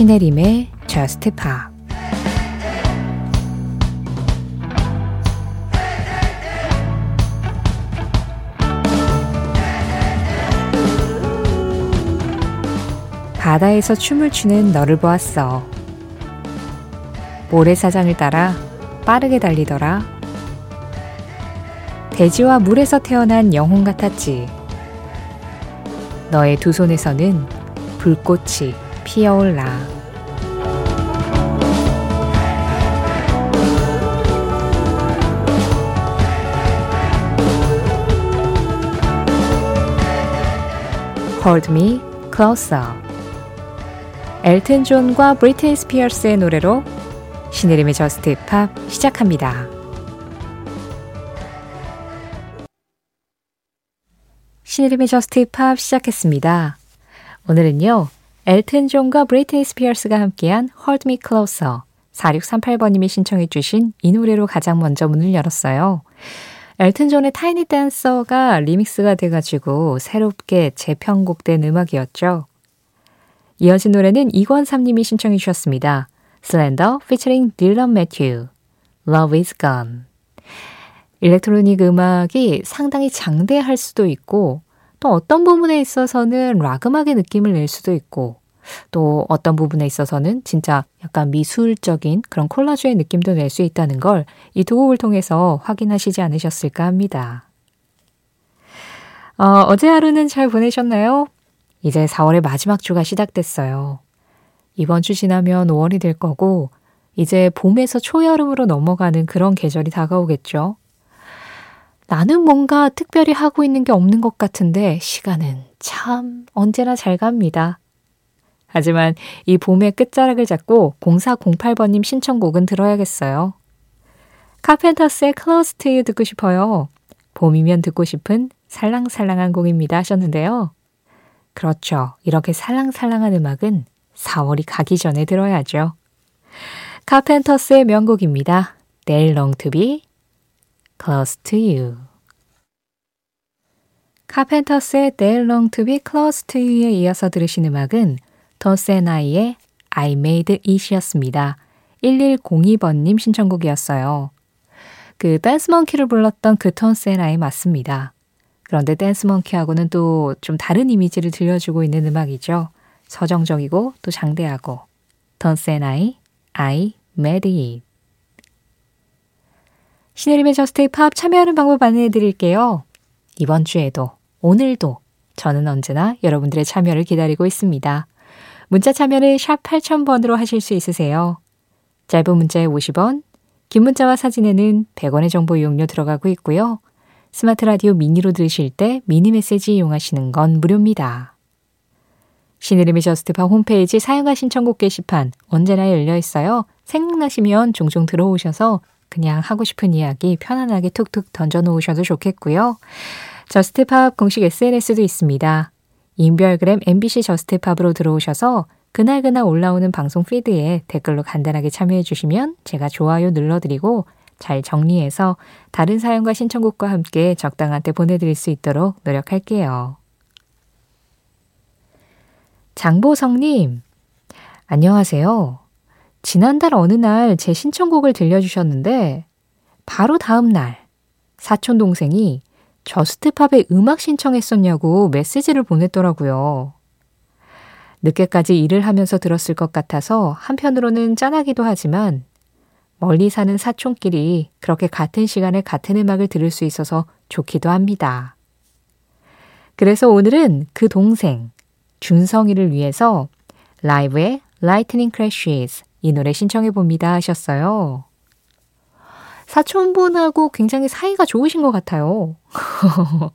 신혜림의 Just Pop 바다에서 춤을 추는 너를 보았어. 모래사장을 따라 빠르게 달리더라. 대지와 물에서 태어난 영혼 같았지. 너의 두 손에서는 불꽃이 피어올라. Hold Me Closer. 엘튼 존과 브리트니 스피어스의 노래로 신혜림의 Just Pop 시작합니다. 신혜림의 Just Pop 시작했습니다. 오늘은요. 엘튼 존과 브리트니 스피어스가 함께한 Hold Me Closer 4638번님이 신청해 주신 이 노래로 가장 먼저 문을 열었어요. 엘튼 존의 Tiny Dancer가 리믹스가 돼가지고 새롭게 재편곡된 음악이었죠. 이어진 노래는 이권삼님이 신청해 주셨습니다. 슬렌더 피처링 딜런 매튜 Love is Gone 일렉트로닉 음악이 상당히 장대할 수도 있고 또 어떤 부분에 있어서는 락 음악의 느낌을 낼 수도 있고 또 어떤 부분에 있어서는 진짜 약간 미술적인 그런 콜라주의 느낌도 낼 수 있다는 걸 이 두 곡을 통해서 확인하시지 않으셨을까 합니다. 어, 어제 하루는 잘 보내셨나요? 이제 4월의 마지막 주가 시작됐어요. 이번 주 지나면 5월이 될 거고, 이제 봄에서 초여름으로 넘어가는 그런 계절이 다가오겠죠. 나는 뭔가 특별히 하고 있는 게 없는 것 같은데, 시간은 참 언제나 잘 갑니다. 하지만 이 봄의 끝자락을 잡고 0408번님 신청곡은 들어야겠어요. 카펜터스의 Close to You 듣고 싶어요. 봄이면 듣고 싶은 살랑살랑한 곡입니다 하셨는데요. 그렇죠. 이렇게 살랑살랑한 음악은 4월이 가기 전에 들어야죠. 카펜터스의 명곡입니다. They long to be close to you. 카펜터스의 They long to be close to you에 이어서 들으신 음악은 더세나이의 I made it이었습니다. 1102번님 신청곡이었어요. 그 댄스먼키를 불렀던 그 턴세나이 맞습니다. 그런데 댄스먼키하고는 또 좀 다른 이미지를 들려주고 있는 음악이죠. 서정적이고 또 장대하고. Tones and I I made it. 신혜림의 Just Pop 참여하는 방법 안내해 드릴게요. 이번 주에도 오늘도 저는 언제나 여러분들의 참여를 기다리고 있습니다. 문자 참여를 샵 8000번으로 하실 수 있으세요. 짧은 문자에 50원, 긴 문자와 사진에는 100원의 정보 이용료 들어가고 있고요. 스마트 라디오 미니로 들으실 때 미니 메시지 이용하시는 건 무료입니다. 신혜림의 Just Pop 홈페이지 사연과 신청곡 게시판 언제나 열려 있어요. 생각나시면 종종 들어오셔서 그냥 하고 싶은 이야기 편안하게 툭툭 던져놓으셔도 좋겠고요. Just Pop 공식 SNS도 있습니다. 인별그램 MBC Just Pop으로 들어오셔서 그날그날 올라오는 방송 피드에 댓글로 간단하게 참여해 주시면 제가 좋아요 눌러드리고 잘 정리해서 다른 사연과 신청곡과 함께 적당한 때 보내드릴 수 있도록 노력할게요. 장보성님, 안녕하세요. 지난달 어느 날 제 신청곡을 들려주셨는데, 바로 다음 날, 사촌 동생이 저스트팝에 음악 신청했었냐고 메시지를 보냈더라고요. 늦게까지 일을 하면서 들었을 것 같아서 한편으로는 짠하기도 하지만 멀리 사는 사촌끼리 그렇게 같은 시간에 같은 음악을 들을 수 있어서 좋기도 합니다. 그래서 오늘은 그 동생, 준성이를 위해서 라이브의 Lightning Crashes 이 노래 신청해 봅니다 하셨어요. 사촌분하고 굉장히 사이가 좋으신 것 같아요.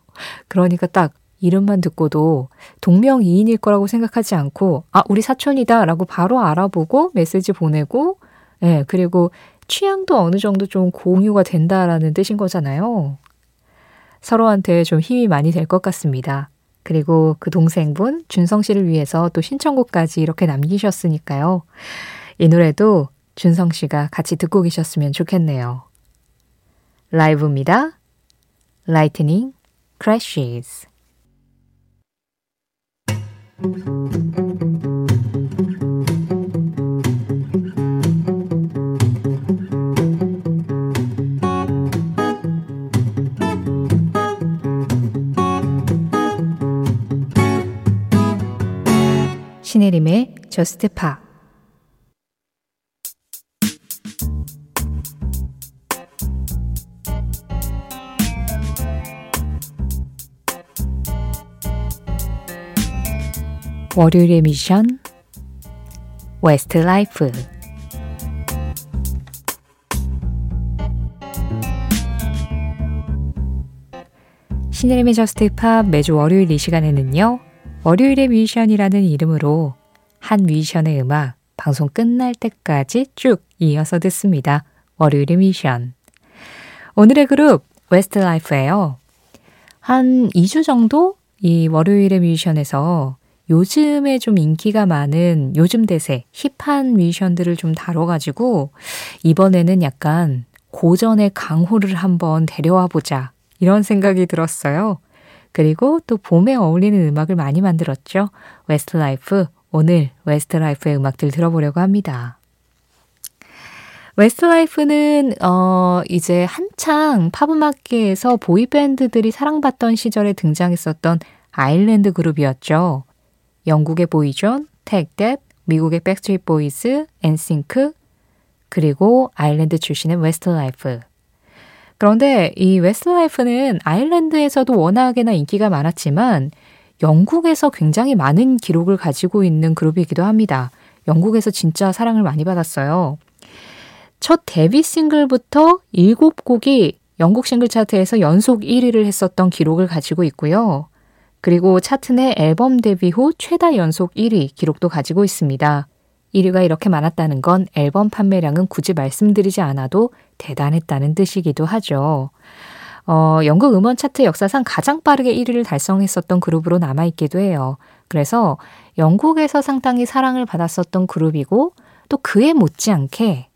그러니까 딱 이름만 듣고도 동명이인일 거라고 생각하지 않고, 아, 우리 사촌이다 라고 바로 알아보고 메시지 보내고, 예, 네, 그리고 취향도 어느 정도 좀 공유가 된다라는 뜻인 거잖아요. 서로한테 좀 힘이 많이 될 것 같습니다. 그리고 그 동생분, 준성 씨를 위해서 또 신청곡까지 이렇게 남기셨으니까요. 이 노래도 준성 씨가 같이 듣고 계셨으면 좋겠네요. 라이브입니다. Lightning crashes. 신혜림의 저스트 팝 월요일의 미션 웨스트 라이프 신혜림의 Just Pop 매주 월요일 이 시간에는요. 월요일의 뮤지션이라는 이름으로 한 뮤지션의 음악 방송 끝날 때까지 쭉 이어서 듣습니다. 월요일의 뮤지션. 오늘의 그룹 웨스트 라이프예요. 한 2주 정도 이 월요일의 뮤지션에서 요즘에 좀 인기가 많은 요즘 대세 힙한 뮤지션들을 좀 다뤄가지고 이번에는 약간 고전의 강호를 한번 데려와 보자 이런 생각이 들었어요. 그리고 또 봄에 어울리는 음악을 많이 만들었죠. 웨스트라이프. 오늘 웨스트라이프의 음악들 들어보려고 합니다. 웨스트라이프는 어 이제 한창 팝음악계에서 보이밴드들이 사랑받던 시절에 등장했었던 아일랜드 그룹이었죠. 영국의 보이존, 택댓, 미국의 백스트리트 보이즈, 엔싱크, 그리고 아일랜드 출신의 웨스트라이프. 그런데 이 웨스트라이프는 아일랜드에서도 워낙에나 인기가 많았지만 영국에서 굉장히 많은 기록을 가지고 있는 그룹이기도 합니다. 영국에서 진짜 사랑을 많이 받았어요. 첫 데뷔 싱글부터 7곡이 영국 싱글 차트에서 연속 1위를 했었던 기록을 가지고 있고요. 그리고 차트 내 앨범 데뷔 후 최다 연속 1위 기록도 가지고 있습니다. 1위가 이렇게 많았다는 건 앨범 판매량은 굳이 말씀드리지 않아도 대단했다는 뜻이기도 하죠. 어, 영국 음원 차트 역사상 가장 빠르게 1위를 달성했었던 그룹으로 남아있기도 해요. 그래서 영국에서 상당히 사랑을 받았었던 그룹이고 또 그에 못지않게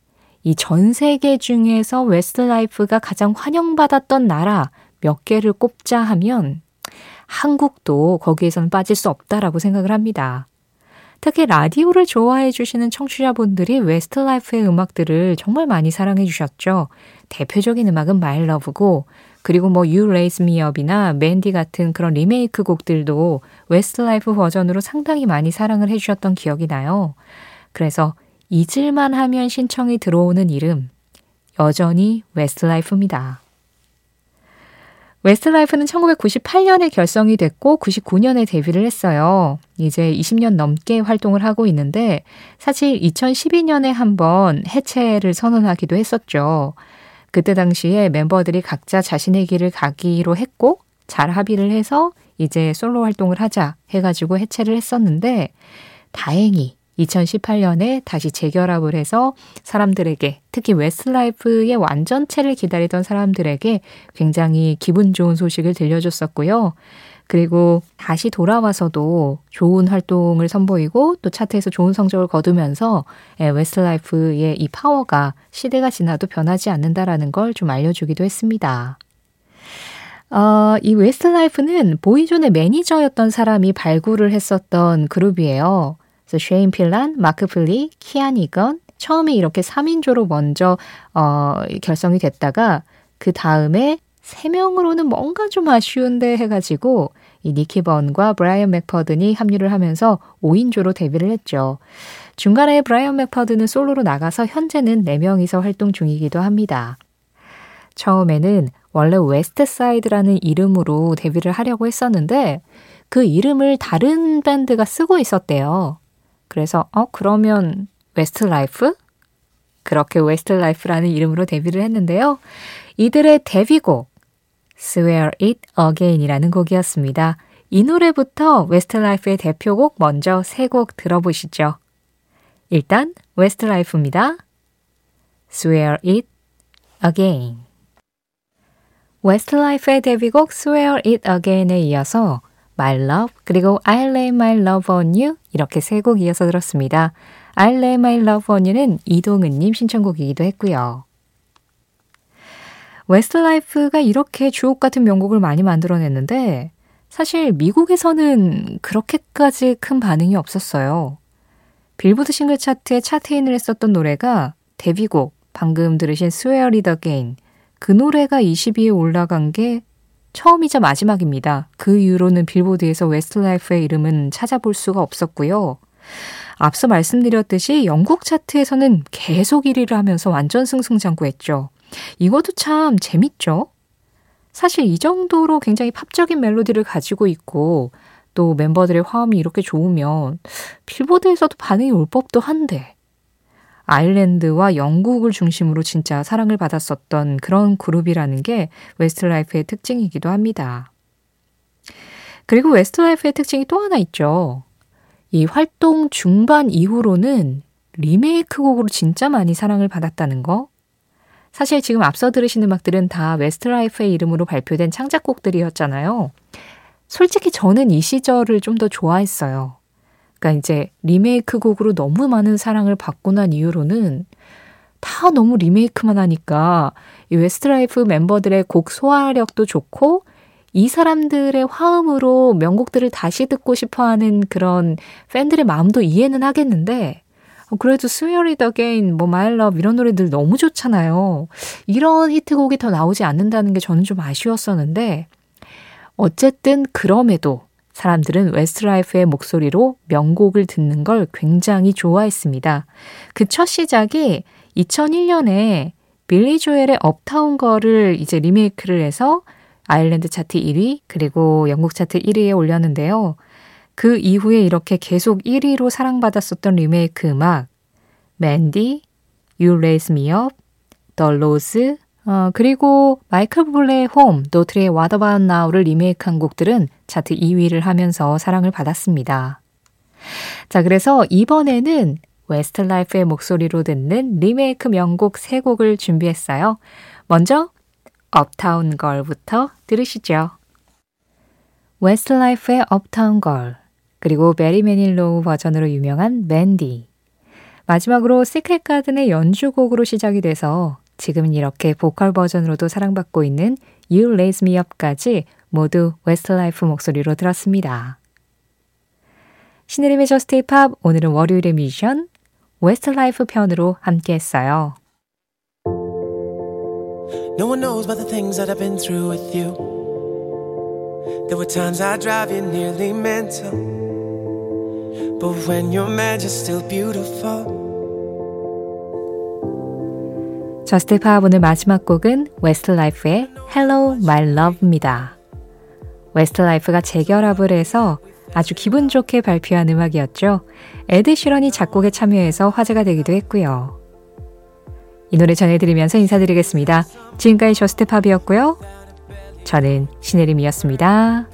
이 전 세계 중에서 웨스트라이프가 가장 환영받았던 나라 몇 개를 꼽자 하면 한국도 거기에서는 빠질 수 없다라고 생각을 합니다. 특히 라디오를 좋아해 주시는 청취자분들이 웨스트라이프의 음악들을 정말 많이 사랑해 주셨죠. 대표적인 음악은 My Love고 그리고 뭐 You Raise Me Up이나 Mandy 같은 그런 리메이크 곡들도 웨스트라이프 버전으로 상당히 많이 사랑을 해 주셨던 기억이 나요. 그래서 잊을만 하면 신청이 들어오는 이름 여전히 웨스트라이프입니다. 웨스트라이프는 1998년에 결성이 됐고 99년에 데뷔를 했어요. 이제 20년 넘게 활동을 하고 있는데 사실 2012년에 한번 해체를 선언하기도 했었죠. 그때 당시에 멤버들이 각자 자신의 길을 가기로 했고 잘 합의를 해서 이제 솔로 활동을 하자 해가지고 해체를 했었는데 다행히 2018년에 다시 재결합을 해서 사람들에게 특히 웨스트라이프의 완전체를 기다리던 사람들에게 굉장히 기분 좋은 소식을 들려줬었고요. 그리고 다시 돌아와서도 좋은 활동을 선보이고 또 차트에서 좋은 성적을 거두면서 예, 웨스트라이프의 이 파워가 시대가 지나도 변하지 않는다라는 걸 좀 알려주기도 했습니다. 어, 이 웨스트라이프는 보이존의 매니저였던 사람이 발굴을 했었던 그룹이에요. 그래서 쉐인 필란, 마크 필리, 키안 이건 처음에 이렇게 3인조로 먼저 어, 결성이 됐다가 그 다음에 3명으로는 뭔가 좀 아쉬운데 해가지고 이 니키 번과 브라이언 맥퍼든이 합류를 하면서 5인조로 데뷔를 했죠. 중간에 브라이언 맥퍼든은 솔로로 나가서 현재는 4명이서 활동 중이기도 합니다. 처음에는 원래 웨스트 사이드라는 이름으로 데뷔를 하려고 했었는데 그 이름을 다른 밴드가 쓰고 있었대요. 그래서 어 그러면 웨스트 라이프? 그렇게 웨스트 라이프라는 이름으로 데뷔를 했는데요. 이들의 데뷔곡 Swear It Again이라는 곡이었습니다. 이 노래부터 웨스트 라이프의 대표곡 먼저 세 곡 들어보시죠. 일단 웨스트 라이프입니다. Swear It Again 웨스트 라이프의 데뷔곡 Swear It Again에 이어서 My Love 그리고 I Lay My Love On You 이렇게 세 곡 이어서 들었습니다. I Lay My Love On You는 이동은님 신청곡이기도 했고요. 웨스트라이프가 이렇게 주옥 같은 명곡을 많이 만들어냈는데 사실 미국에서는 그렇게까지 큰 반응이 없었어요. 빌보드 싱글 차트에 차트인을 했었던 노래가 데뷔곡 방금 들으신 It Again 그 노래가 20위에 올라간 게 처음이자 마지막입니다. 그 이후로는 빌보드에서 웨스트라이프의 이름은 찾아볼 수가 없었고요. 앞서 말씀드렸듯이 영국 차트에서는 계속 1위를 하면서 완전 승승장구했죠. 이것도 참 재밌죠? 사실 이 정도로 굉장히 팝적인 멜로디를 가지고 있고 또 멤버들의 화음이 이렇게 좋으면 빌보드에서도 반응이 올 법도 한데 아일랜드와 영국을 중심으로 진짜 사랑을 받았었던 그런 그룹이라는 게 웨스트라이프의 특징이기도 합니다. 그리고 웨스트라이프의 특징이 또 하나 있죠. 이 활동 중반 이후로는 리메이크 곡으로 진짜 많이 사랑을 받았다는 거. 사실 지금 앞서 들으신 음악들은 다 웨스트라이프의 이름으로 발표된 창작곡들이었잖아요. 솔직히 저는 이 시절을 좀 더 좋아했어요. 그러니까 이제 리메이크 곡으로 너무 많은 사랑을 받고 난 이후로는 다 너무 리메이크만 하니까 이 웨스트라이프 멤버들의 곡 소화력도 좋고 이 사람들의 화음으로 명곡들을 다시 듣고 싶어 하는 그런 팬들의 마음도 이해는 하겠는데 그래도 Swear It Again, 뭐 My Love 이런 노래들 너무 좋잖아요. 이런 히트곡이 더 나오지 않는다는 게 저는 좀 아쉬웠었는데 어쨌든 그럼에도 사람들은 웨스트라이프의 목소리로 명곡을 듣는 걸 굉장히 좋아했습니다. 그 첫 시작이 2001년에 빌리 조엘의 Uptown Girl을 이제 리메이크를 해서 아일랜드 차트 1위 그리고 영국 차트 1위에 올렸는데요. 그 이후에 이렇게 계속 1위로 사랑받았었던 리메이크 음악 Mandy, You Raise Me 어, 그리고 마이클 블레의 홈, 도트리의 What About Now를 리메이크한 곡들은 차트 2위를 하면서 사랑을 받았습니다. 자, 그래서 이번에는 웨스트라이프의 목소리로 듣는 리메이크 명곡 3곡을 준비했어요. 먼저 Uptown Girl부터 들으시죠. 웨스트라이프의 Uptown Girl, 그리고 베리 매닐로우 버전으로 유명한 Mandy. 마지막으로 시크릿 가든의 연주곡으로 시작이 돼서 지금은 이렇게 보컬 버전으로도 사랑받고 있는 You Raise Me Up까지 모두 웨스트라이프 목소리로 들었습니다. 신혜림의 JUST POP 오늘은 월요일의 미션 웨스트라이프 편으로 함께 했어요. No one knows about the things that I've been through with you. There were times I drive you nearly mental. But when you're mad, you're still beautiful. 저스트 팝 오늘 마지막 곡은 웨스트 라이프의 Hello My Love입니다. 웨스트 라이프가 재결합을 해서 아주 기분 좋게 발표한 음악이었죠. 에드 시런이 작곡에 참여해서 화제가 되기도 했고요. 이 노래 전해드리면서 인사드리겠습니다. 지금까지 저스트 팝이었고요. 저는 신혜림이었습니다.